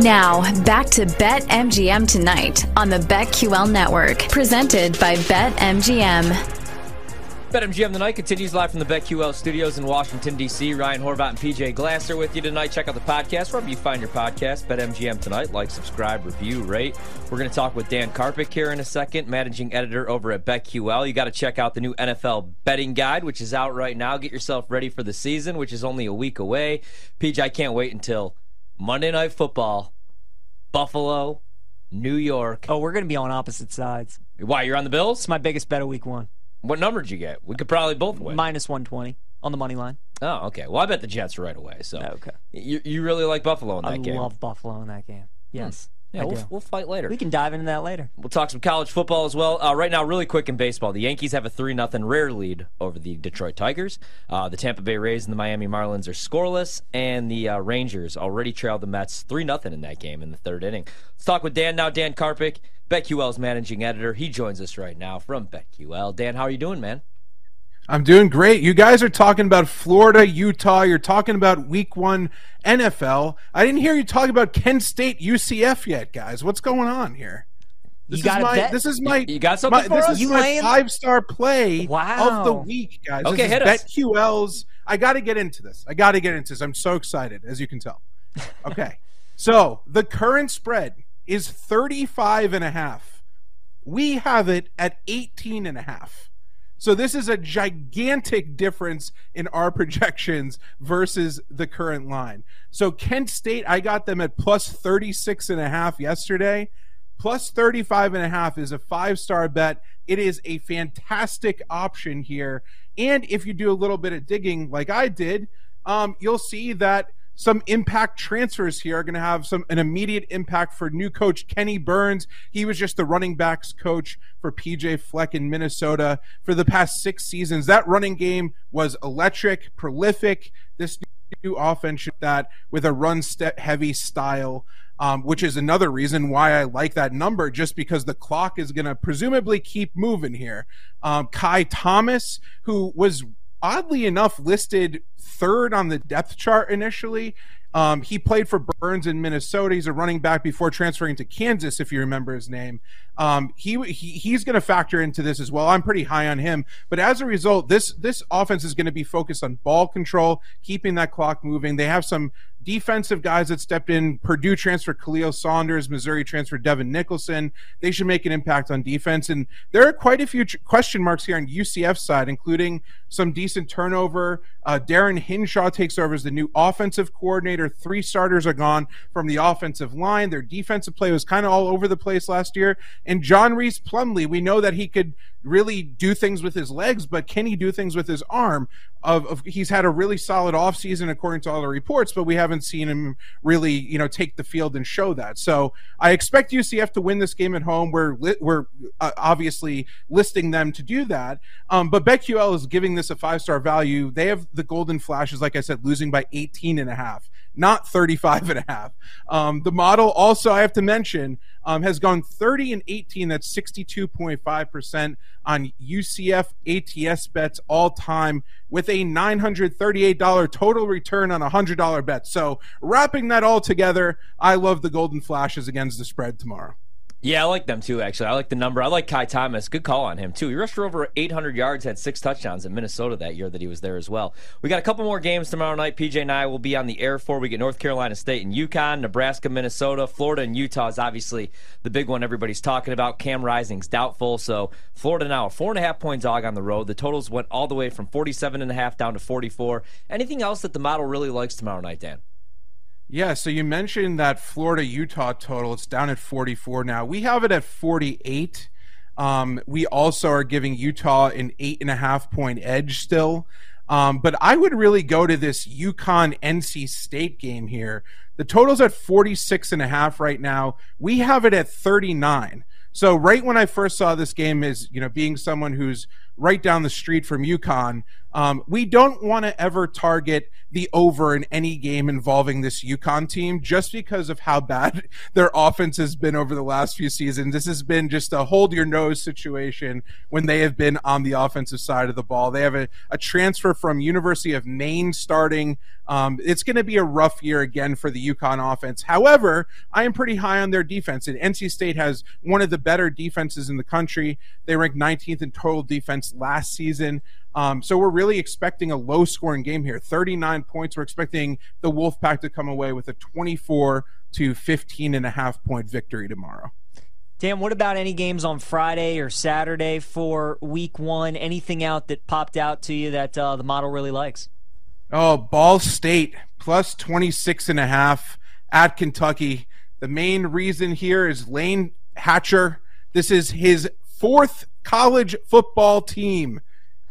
Now, back to Bet MGM tonight on the BetQL network, presented by Bet BetMGM. BetMGM tonight continues live from the BetQL studios in Washington, D.C. Ryan Horvat and PJ Glasser with you tonight. Check out the podcast wherever you find your podcast. BetMGM tonight. Like, subscribe, review, rate. We're going to talk with Dan Karpuc here in a second, managing editor over at BetQL. You got to check out the new NFL betting guide, which is out right now. Get yourself ready for the season, which is only a week away. PJ, I can't wait until Monday Night Football, Buffalo, New York. Oh, we're going to be on opposite sides. Why, you're on the Bills? It's my biggest bet of week one. What number did you get? We could probably both win. Minus 120 on the money line. Oh, okay. Well, I bet the Jets right away. So Okay. you, you really like Buffalo in that I game? love Buffalo in that game. Hmm. Yes. Yeah, we'll, we'll fight later. We can dive into that later. We'll talk some college football as well. Uh, right now, really quick in baseball, the Yankees have a 3 0 rare lead over the Detroit Tigers. Uh, the Tampa Bay Rays and the Miami Marlins are scoreless, and the uh, Rangers already trailed the Mets 3 0 in that game in the third inning. Let's talk with Dan now. Dan Karpuc, BetQL's managing editor. He joins us right now from BetQL. Dan, how are you doing, man? I'm doing great. You guys are talking about Florida, Utah. You're talking about week one NFL. I didn't hear you talk about Kent State, UCF yet, guys. What's going on here? This You is my, bet? This is my. You got something my, for this us? is You my laying- five star play Wow. of the week, guys. Okay, this hit us. BetQL's. I got to get into this. I got to get into this. I'm so excited, as you can tell. Okay, so the current spread is 35 and a half. We have it at 18 and a half. So this is a gigantic difference in our projections versus the current line. So Kent State, I got them at plus 36 and a half yesterday. Plus 35 and a half is a five-star bet. It is a fantastic option here. And if you do a little bit of digging like I did, um, you'll see that some impact transfers here are going to have some an immediate impact for new coach Kenni Burns. He was just the running backs coach for PJ Fleck in Minnesota for the past six seasons. That running game was electric, prolific. This new offense that with a run step heavy style. Um, which is another reason why I like that number, just because the clock is going to presumably keep moving here. Um, Ky Thomas, who was oddly enough listed third on the depth chart initially. Um, he played for Burns in Minnesota. He's a running back before transferring to Kansas, if you remember his name. Um, he, he he's going to factor into this as well. I'm pretty high on him, but as a result, this this offense is going to be focused on ball control, keeping that clock moving. They have some defensive guys that stepped in. Purdue transfer Khalil Saunders, Missouri transfer Devin Nicholson. They should make an impact on defense, and there are quite a few question marks here on UCF side, including some decent turnover. Uh, Darin Hinshaw takes over as the new offensive coordinator. Three starters are gone from the offensive line. Their defensive play was kind of all over the place last year. And John Rhys Plumlee, we know that he could really do things with his legs, but can he do things with his arm? Of, of he's had a really solid offseason according to all the reports, but we haven't seen him really, you know, take the field and show that. So I expect UCF to win this game at home. We're li- we're uh, obviously listing them to do that, um, but BetQL is giving this a five star value. They have the Golden Flashes, like I said, losing by 18 and a half not 35 and a half. Um, the model also, I have to mention, um, has gone 30 and 18. That's 62.5% on UCF ATS bets all time with a $938 total return on a $100 bet. So wrapping that all together, I love the Golden Flashes against the spread tomorrow. Yeah, I like them too, actually. I like the number. I like Ky Thomas. Good call on him, too. He rushed for over 800 yards, had six touchdowns in Minnesota that year that he was there as well. We got a couple more games tomorrow night. PJ and I will be on the air for. We get North Carolina State and UConn, Nebraska, Minnesota, Florida, and Utah is obviously the big one everybody's talking about. Cam Rising's doubtful, so Florida now a four and a half point dog on the road. The totals went all the way from 47 and a half down to 44. Anything else that the model really likes tomorrow night, Dan? Yeah, so you mentioned that Florida Utah total. It's down at 44 now. We have it at 48. Um, we also are giving Utah an eight and a half point edge still. Um, but I would really go to this UConn NC State game here. The total's at 46 and a half right now. We have it at 39. So right when I first saw this game is, you know, being someone who's right down the street from UConn, Um, we don't want to ever target the over in any game involving this UConn team just because of how bad their offense has been over the last few seasons. This has been just a hold your nose situation when they have been on the offensive side of the ball. They have a, a transfer from University of Maine starting. Um, it's going to be a rough year again for the UConn offense. However, I am pretty high on their defense, and NC State has one of the better defenses in the country. They ranked 19th in total defense last season. Um, so we're really expecting a low scoring game here 39 points. We're expecting the Wolfpack to come away with a 24 to 15 and a half point victory tomorrow. Dan, what about any games on Friday or Saturday for week one? Anything out that popped out to you that uh, the model really likes? Oh, Ball State plus 26 and a half at Kentucky. The main reason here is Layne Hatcher. This is his fourth college football team.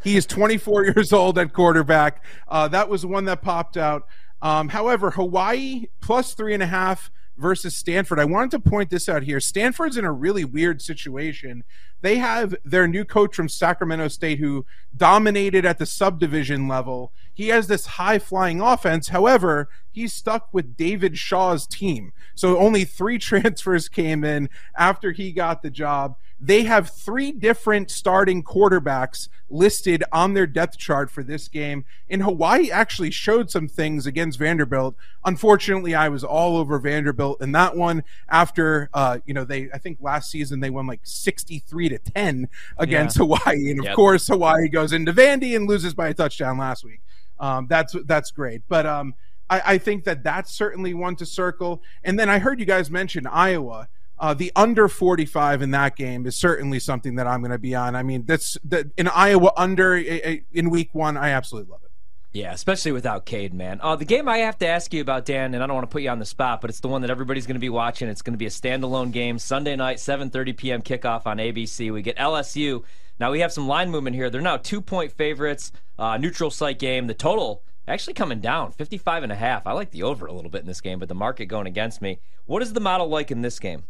He is 24 years old at quarterback. Uh, that was one that popped out. Um, however, Hawaii plus three and a half versus Stanford. I wanted to point this out here. Stanford's in a really weird situation. They have their new coach from Sacramento State who dominated at the subdivision level. He has this high flying offense. However, he's stuck with David Shaw's team. So only three transfers came in after he got the job. They have three different starting quarterbacks listed on their depth chart for this game. And Hawaii actually showed some things against Vanderbilt. Unfortunately, I was all over Vanderbilt in that one after, uh, you know, they, I think last season they won like 63 to 10 against yeah. Hawaii. And of yep. course, Hawaii goes into Vandy and loses by a touchdown last week. Um, that's, that's great. But, um, I, I think that that's certainly one to circle. And then I heard you guys mention Iowa. Uh, the under 45 in that game is certainly something that I'm going to be on. I mean, that's that in Iowa under in week one. I absolutely love it. Yeah, especially without Cade, man. Uh, the game I have to ask you about, Dan, and I don't want to put you on the spot, but it's the one that everybody's going to be watching. It's going to be a standalone game, Sunday night, 7:30 p.m. kickoff on ABC. We get LSU. Now we have some line movement here. They're now two-point favorites. Uh, neutral site game. The total actually coming down, 55 and a half. I like the over a little bit in this game, but the market going against me. What is the model like in this game?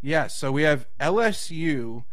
Yes, so we have LSU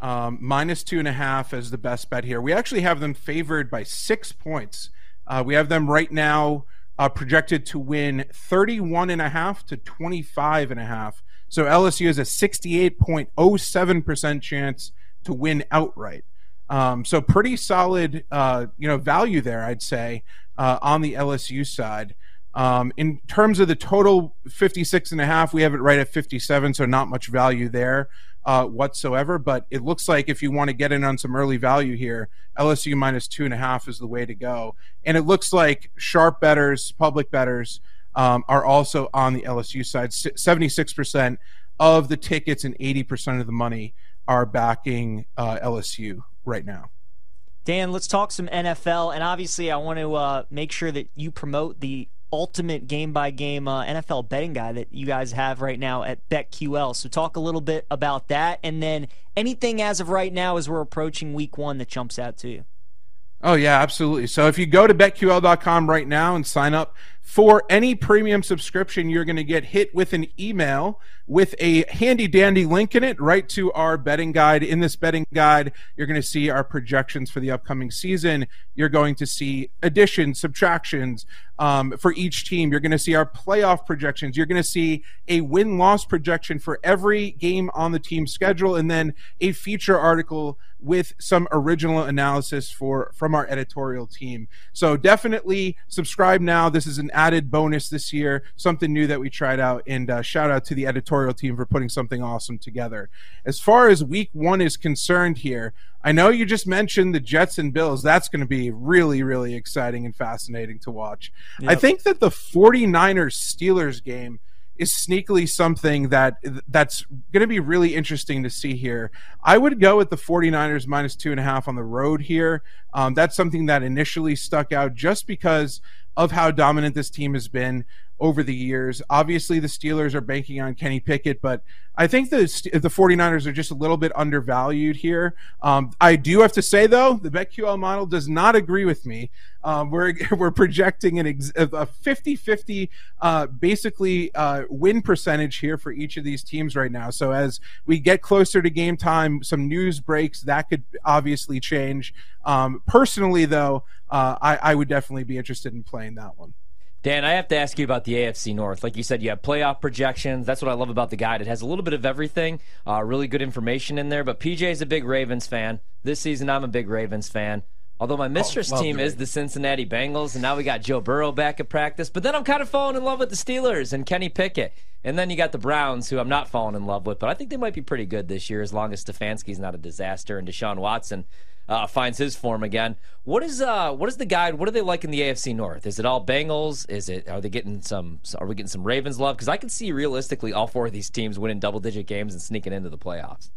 um, minus two and a half as the best bet here. We actually have them favored by six points. Uh, we have them right now uh, projected to win 31 and a half to 25 and a half. So LSU has a 68.07% chance to win outright. Um, so pretty solid, uh, you know, value there, I'd say, uh, on the LSU side. Um, in terms of the total 56 and a half, we have it right at 57, so not much value there uh, whatsoever. But it looks like if you want to get in on some early value here, LSU minus two and a half is the way to go. And it looks like sharp betters, public betters, um, are also on the LSU side. 76% of the tickets and 80% of the money are backing uh, LSU right now. Dan, let's talk some NFL. And obviously, I want to uh, make sure that you promote the ultimate game by game uh, NFL betting guy that you guys have right now at BetQL. So talk a little bit about that, and then anything as of right now as we're approaching Week One that jumps out to you. Oh yeah, absolutely. So if you go to betql.com right now and sign up for any premium subscription, you're going to get hit with an email with a handy dandy link in it right to our betting guide. In this betting guide, you're going to see our projections for the upcoming season. You're going to see additions, subtractions um, for each team. You're going to see our playoff projections. You're going to see a win loss projection for every game on the team schedule, and then a feature article with some original analysis for from our editorial team. So definitely subscribe now. This is an added bonus this year, something new that we tried out. And uh, shout out to the editorial team for putting something awesome together. As far as week one is concerned here, I know you just mentioned the Jets and Bills. That's going to be really, really exciting and fascinating to watch. Yep. I think that the 49ers Steelers game is sneakily something that that's going to be really interesting to see here. I would go with the 49ers minus two and a half on the road here. Um, that's something that initially stuck out just because of how dominant this team has been. Over the years. Obviously, the Steelers are banking on Kenny Pickett, but I think the the 49ers are just a little bit undervalued here. Um, I do have to say though, the BetQL model does not agree with me. Um, we're we're projecting an ex- a 50-50 uh, basically uh, win percentage here for each of these teams right now. So as we get closer to game time, some news breaks that could obviously change. Um, personally, though, uh, I, I would definitely be interested in playing that one. Dan, I have to ask you about the AFC North. Like you said, you have playoff projections. That's what I love about the guide. It has a little bit of everything, uh, really good information in there. But PJ is a big Ravens fan. This season, I'm a big Ravens fan. Although my mistress oh, team is the Cincinnati Bengals, and now we got Joe Burrow back at practice. But then I'm kind of falling in love with the Steelers and Kenny Pickett. And then you got the Browns, who I'm not falling in love with, but I think they might be pretty good this year as long as Stefanski's not a disaster and Deshaun Watson uh, finds his form again. What is uh what is the guide? What are they like in the AFC North? Is it all Bengals? Is it are they getting some? Are we getting some Ravens love? Because I can see realistically all four of these teams winning double digit games and sneaking into the playoffs.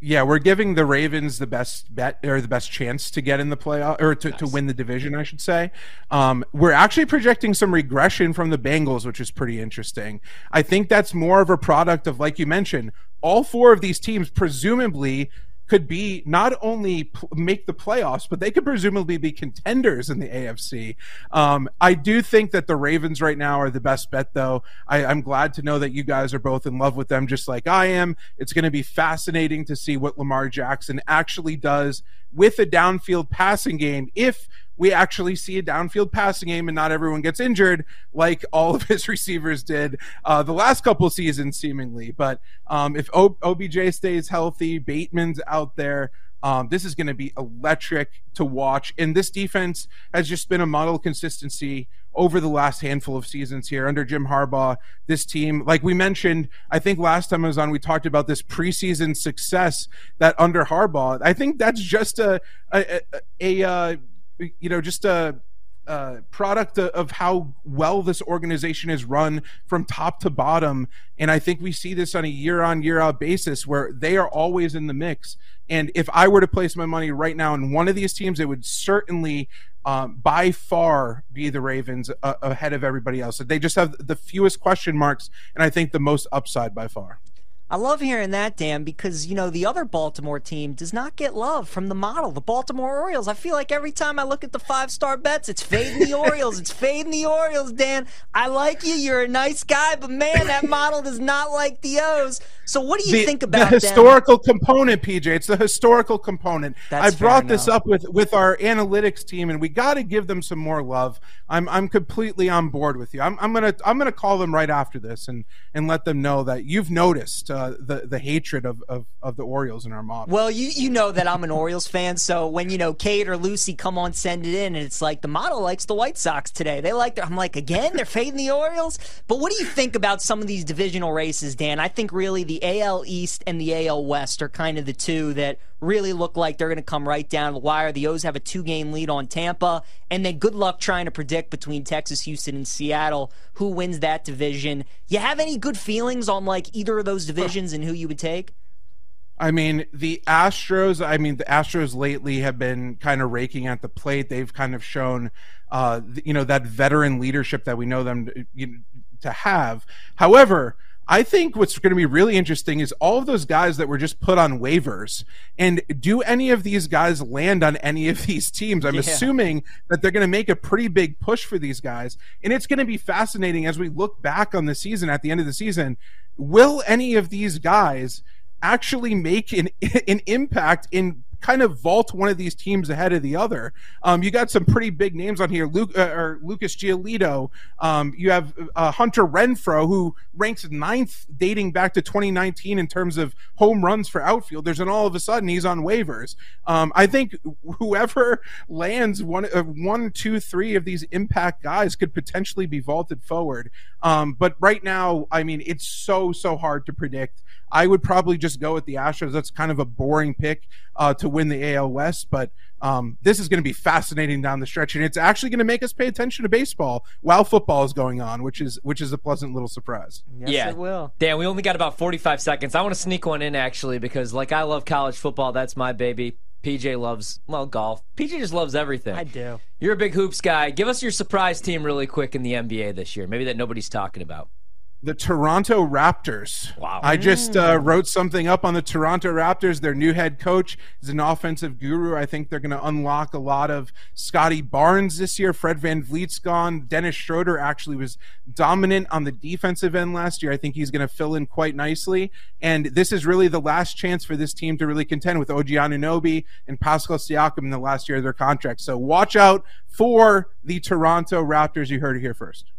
Yeah, we're giving the Ravens the best bet or the best chance to get in the playoff or to, nice. to win the division, I should say. Um, we're actually projecting some regression from the Bengals, which is pretty interesting. I think that's more of a product of, like you mentioned, all four of these teams presumably could be not only make the playoffs, but they could presumably be contenders in the AFC. Um, I do think that the Ravens right now are the best bet, though. I, I'm glad to know that you guys are both in love with them, just like I am. It's going to be fascinating to see what Lamar Jackson actually does with a downfield passing game if we actually see a downfield passing game and not everyone gets injured like all of his receivers did uh, the last couple seasons, seemingly. But um, if o- OBJ stays healthy, Bateman's out there. Um, this is going to be electric to watch. And this defense has just been a model of consistency over the last handful of seasons here under Jim Harbaugh. This team, like we mentioned, I think last time I was on, we talked about this preseason success that under Harbaugh. I think that's just a a, a, a, uh, you know, just a, a product of how well this organization is run from top to bottom. And I think we see this on a year on year out basis where they are always in the mix. And if I were to place my money right now in one of these teams, it would certainly um, by far be the Ravens uh, ahead of everybody else. They just have the fewest question marks, and I think the most upside by far. I love hearing that, Dan, because, you know, the other Baltimore team does not get love from the model, the Baltimore Orioles. I feel like every time I look at the five star bets, it's fading the Orioles. It's fading the Orioles, Dan. I like you. You're a nice guy, but man, that model does not like the O's. So what do you the, think about the historical them? component, PJ? It's the historical component. That's I brought this up with with our analytics team, and we got to give them some more love. I'm I'm completely on board with you. I'm I'm gonna I'm gonna call them right after this and and let them know that you've noticed uh, Uh, the the hatred of, of of the Orioles in our model. Well, you you know that I'm an Orioles fan, so when you know Kate or Lucy come on, send it in, and it's like the model likes the White Sox today. They like. I'm like again, they're fading the Orioles. But what do you think about some of these divisional races, Dan? I think really the AL East and the AL West are kind of the two that really look like they're going to come right down the wire. The O's have a two game lead on Tampa, and then good luck trying to predict between Texas, Houston, and Seattle who wins that division. You have any good feelings on like either of those divisions and who you would take? I mean, the Astros, I mean, the Astros lately have been kind of raking at the plate. They've kind of shown, uh, you know, that veteran leadership that we know them to have. However, I think what's going to be really interesting is all of those guys that were just put on waivers. And do any of these guys land on any of these teams? I'm yeah. assuming that they're going to make a pretty big push for these guys. And it's going to be fascinating as we look back on the season at the end of the season. Will any of these guys actually make an, an impact in kind of vault one of these teams ahead of the other. Um, you got some pretty big names on here, Luke uh, or Lucas Giolito. Um, you have uh, Hunter Renfroe, who ranks ninth, dating back to 2019 in terms of home runs for outfielders, and all of a sudden he's on waivers. Um, I think whoever lands one, uh, one, two, three of these impact guys could potentially be vaulted forward. Um, but right now, I mean, it's so so hard to predict. I would probably just go with the Astros. That's kind of a boring pick uh, to win the AL West, but um, this is going to be fascinating down the stretch, and it's actually going to make us pay attention to baseball while football is going on, which is which is a pleasant little surprise. Yes, yeah, it will. Dan, we only got about forty five seconds. I want to sneak one in actually because, like, I love college football. That's my baby. PJ loves, well, golf. PJ just loves everything. I do. You're a big hoops guy. Give us your surprise team really quick in the NBA this year. Maybe that nobody's talking about. The Toronto Raptors. Wow. I just uh, wrote something up on the Toronto Raptors. Their new head coach is an offensive guru. I think they're going to unlock a lot of Scottie Barnes this year. Fred VanVleet's gone. Dennis Schroeder actually was dominant on the defensive end last year. I think he's going to fill in quite nicely. And this is really the last chance for this team to really contend with OG Anunoby and Pascal Siakam in the last year of their contract. So watch out for the Toronto Raptors. You heard it here first.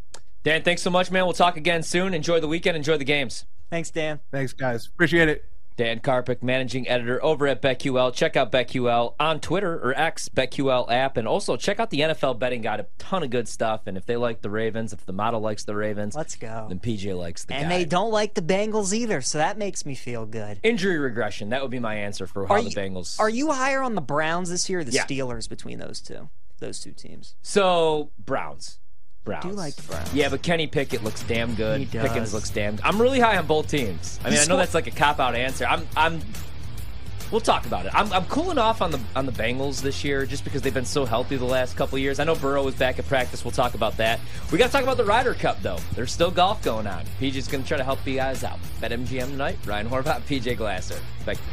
Dan, thanks so much, man. We'll talk again soon. Enjoy the weekend. Enjoy the games. Thanks, Dan. Thanks, guys. Appreciate it. Dan Karpuc, managing editor over at BetQL. Check out BetQL on Twitter or X, BetQL app, and also check out the NFL betting guide. A ton of good stuff. And if they like the Ravens, if the model likes the Ravens, Let's go. then PJ likes the And guide. they don't like the Bengals either, so that makes me feel good. Injury regression. That would be my answer for how Are the you- Bengals. Are you higher on the Browns this year or the Yeah. Steelers between those two? Those two teams. So Browns. Browns. do like the Browns. Yeah, but Kenny Pickett looks damn good. He does. Pickens looks damn. Good. I'm really high on both teams. I mean, He I know sco- that's like a cop out answer. I'm. I'm. We'll talk about it. I'm, I'm cooling off on the on the Bengals this year just because they've been so healthy the last couple of years. I know Burrow is back at practice. We'll talk about that. We got to talk about the Ryder Cup though. There's still golf going on. PJ's going to try to help you guys out. Bet MGM tonight. Ryan Horvath, PJ Glasser. Back you.